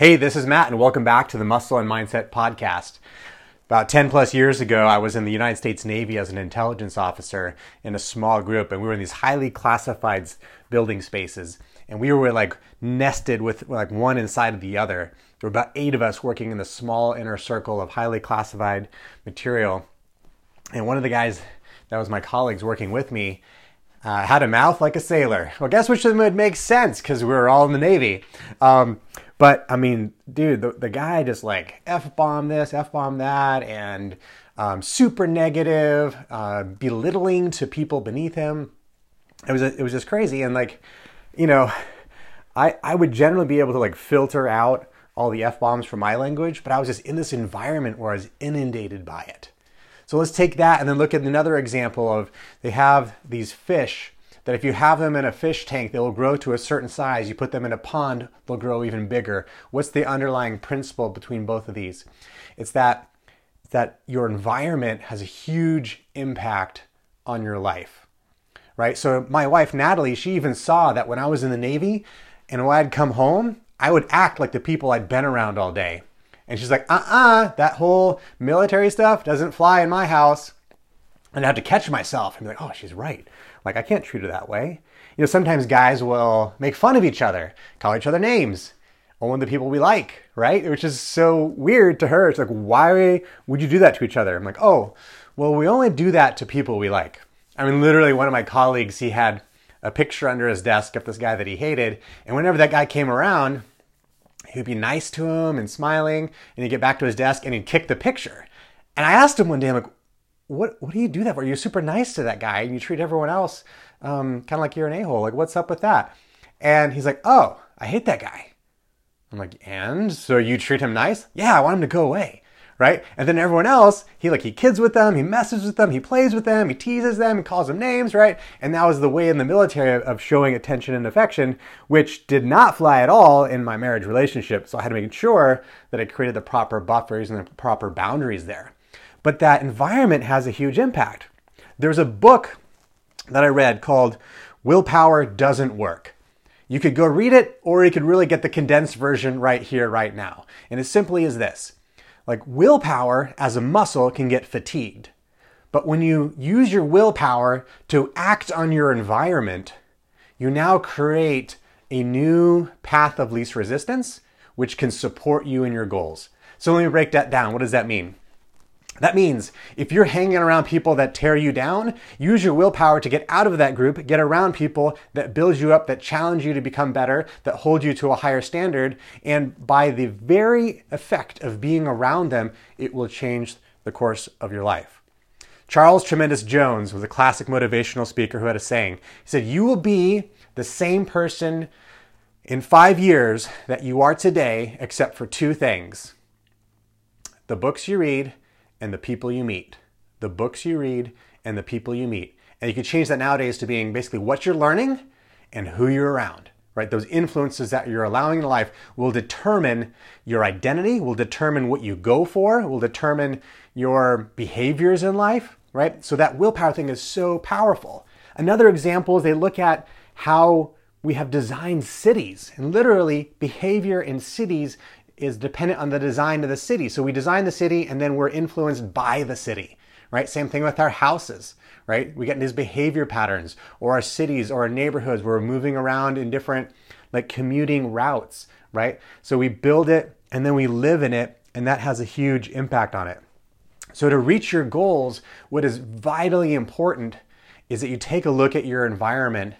Hey, this is Matt, and welcome back to the Muscle and Mindset Podcast. About 10 plus years ago, I was in the United States Navy as an intelligence officer in a small group, and we were in these highly classified building spaces. And we were like nested with like one inside of the other. There were about eight of us working in the small inner circle of highly classified material. And one of the guys that was my colleagues working with me uh, had a mouth like a sailor. Well, guess which of them would make sense because we were all in the Navy. Um, but I mean, dude, the, the guy just like F bomb this, F bomb that, and um, super negative, uh, belittling to people beneath him. It was, it was just crazy. And like, you know, I, I would generally be able to like filter out all the F bombs from my language, but I was just in this environment where I was inundated by it. So let's take that and then look at another example of they have these fish that if you have them in a fish tank, they'll grow to a certain size. You put them in a pond, they'll grow even bigger. What's the underlying principle between both of these? It's that that your environment has a huge impact on your life. Right? So my wife Natalie, she even saw that when I was in the Navy and when I'd come home, I would act like the people I'd been around all day. And she's like, uh-uh, that whole military stuff doesn't fly in my house. And I have to catch myself and be like, oh, she's right. Like, I can't treat her that way. You know, sometimes guys will make fun of each other, call each other names, only the people we like, right? Which is so weird to her. It's like, why would you do that to each other? I'm like, oh, well, we only do that to people we like. I mean, literally, one of my colleagues, he had a picture under his desk of this guy that he hated. And whenever that guy came around, he would be nice to him and smiling, and he'd get back to his desk and he'd kick the picture. And I asked him one day, I'm like, what what do you do that for? You're super nice to that guy and you treat everyone else um, kind of like you're an a-hole. Like, what's up with that? And he's like, oh, I hate that guy. I'm like, and so you treat him nice? Yeah, I want him to go away. Right? And then everyone else, he like he kids with them, he messes with them, he plays with them, he teases them, he calls them names, right? And that was the way in the military of showing attention and affection, which did not fly at all in my marriage relationship. So I had to make sure that I created the proper buffers and the proper boundaries there but that environment has a huge impact. There's a book that I read called Willpower Doesn't Work. You could go read it, or you could really get the condensed version right here, right now. And it simply is this like, willpower as a muscle can get fatigued. But when you use your willpower to act on your environment, you now create a new path of least resistance, which can support you in your goals. So let me break that down. What does that mean? That means if you're hanging around people that tear you down, use your willpower to get out of that group, get around people that build you up, that challenge you to become better, that hold you to a higher standard. And by the very effect of being around them, it will change the course of your life. Charles Tremendous Jones was a classic motivational speaker who had a saying. He said, You will be the same person in five years that you are today, except for two things the books you read and the people you meet, the books you read and the people you meet. And you can change that nowadays to being basically what you're learning and who you're around, right? Those influences that you're allowing in life will determine your identity, will determine what you go for, will determine your behaviors in life, right? So that willpower thing is so powerful. Another example is they look at how we have designed cities and literally behavior in cities is dependent on the design of the city. So we design the city and then we're influenced by the city, right? Same thing with our houses, right? We get these behavior patterns or our cities or our neighborhoods we're moving around in different like commuting routes, right? So we build it and then we live in it and that has a huge impact on it. So to reach your goals, what is vitally important is that you take a look at your environment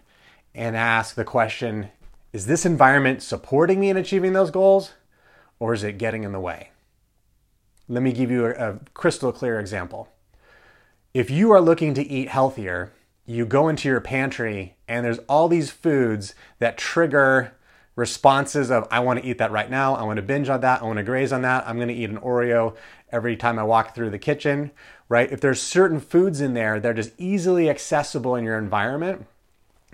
and ask the question, is this environment supporting me in achieving those goals? Or is it getting in the way? Let me give you a, a crystal clear example. If you are looking to eat healthier, you go into your pantry and there's all these foods that trigger responses of I want to eat that right now, I want to binge on that, I want to graze on that, I'm going to eat an Oreo every time I walk through the kitchen, right? If there's certain foods in there that are just easily accessible in your environment,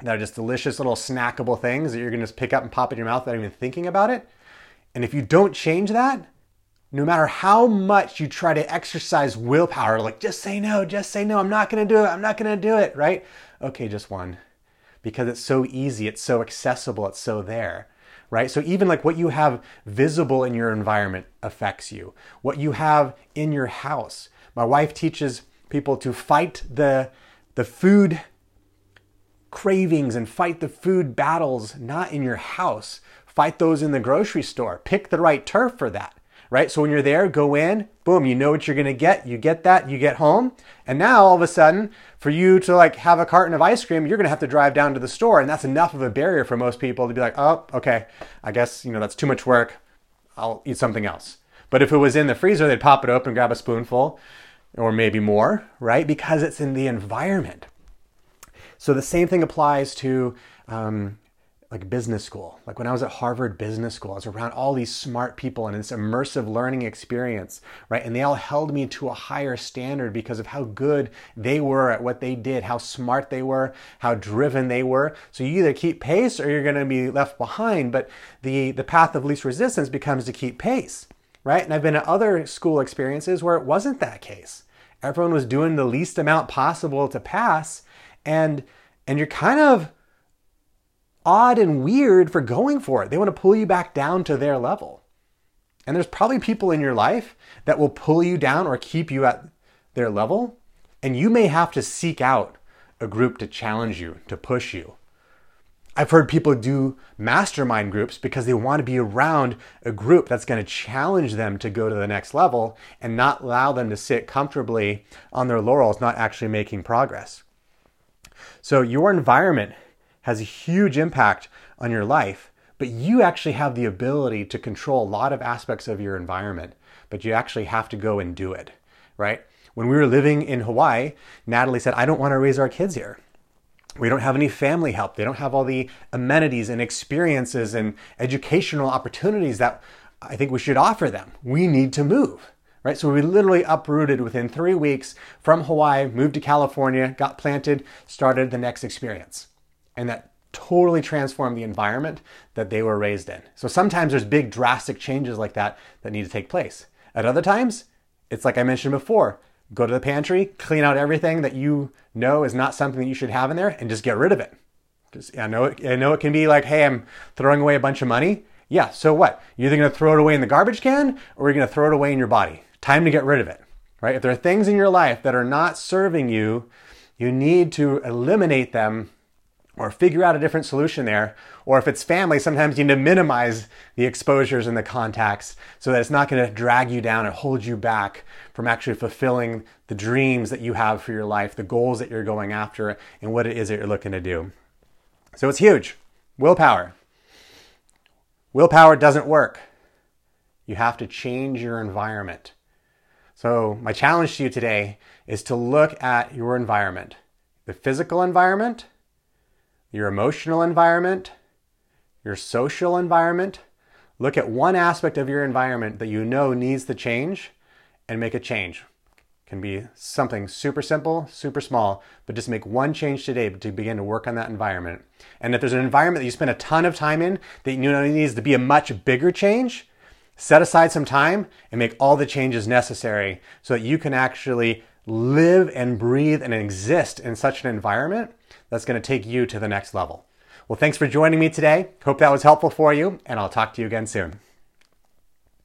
that are just delicious little snackable things that you're going to just pick up and pop in your mouth without even thinking about it, and if you don't change that, no matter how much you try to exercise willpower, like just say no, just say no, I'm not gonna do it, I'm not gonna do it, right? Okay, just one. Because it's so easy, it's so accessible, it's so there, right? So even like what you have visible in your environment affects you. What you have in your house. My wife teaches people to fight the the food cravings and fight the food battles not in your house. Fight those in the grocery store. Pick the right turf for that right? So when you're there, go in, boom, you know what you're gonna get. You get that, you get home. And now all of a sudden, for you to like have a carton of ice cream, you're gonna have to drive down to the store. And that's enough of a barrier for most people to be like, oh, okay, I guess, you know, that's too much work. I'll eat something else. But if it was in the freezer, they'd pop it open, grab a spoonful, or maybe more, right? Because it's in the environment. So the same thing applies to um, like business school. Like when I was at Harvard Business School, I was around all these smart people and this immersive learning experience, right? And they all held me to a higher standard because of how good they were at what they did, how smart they were, how driven they were. So you either keep pace or you're going to be left behind, but the the path of least resistance becomes to keep pace, right? And I've been at other school experiences where it wasn't that case. Everyone was doing the least amount possible to pass and and you're kind of odd and weird for going for it. They want to pull you back down to their level. And there's probably people in your life that will pull you down or keep you at their level. And you may have to seek out a group to challenge you, to push you. I've heard people do mastermind groups because they want to be around a group that's going to challenge them to go to the next level and not allow them to sit comfortably on their laurels, not actually making progress. So, your environment has a huge impact on your life, but you actually have the ability to control a lot of aspects of your environment, but you actually have to go and do it, right? When we were living in Hawaii, Natalie said, I don't want to raise our kids here. We don't have any family help. They don't have all the amenities and experiences and educational opportunities that I think we should offer them. We need to move right? So we literally uprooted within three weeks from Hawaii, moved to California, got planted, started the next experience and that totally transformed the environment that they were raised in. So sometimes there's big drastic changes like that that need to take place. At other times, it's like I mentioned before, go to the pantry, clean out everything that you know is not something that you should have in there and just get rid of it. Just, I know it, I know it can be like, hey, I'm throwing away a bunch of money. Yeah, so what? You're either to throw it away in the garbage can or you're to throw it away in your body. Time to get rid of it, right? If there are things in your life that are not serving you, you need to eliminate them or figure out a different solution there. Or if it's family, sometimes you need to minimize the exposures and the contacts so that it's not going to drag you down and hold you back from actually fulfilling the dreams that you have for your life, the goals that you're going after, and what it is that you're looking to do. So it's huge. Willpower. Willpower doesn't work. You have to change your environment. So, my challenge to you today is to look at your environment the physical environment your emotional environment, your social environment. Look at one aspect of your environment that you know needs to change and make a change. Can be something super simple, super small, but just make one change today to begin to work on that environment. And if there's an environment that you spend a ton of time in that you know needs to be a much bigger change, set aside some time and make all the changes necessary so that you can actually live and breathe and exist in such an environment that's going to take you to the next level. Well, thanks for joining me today. Hope that was helpful for you, and I'll talk to you again soon.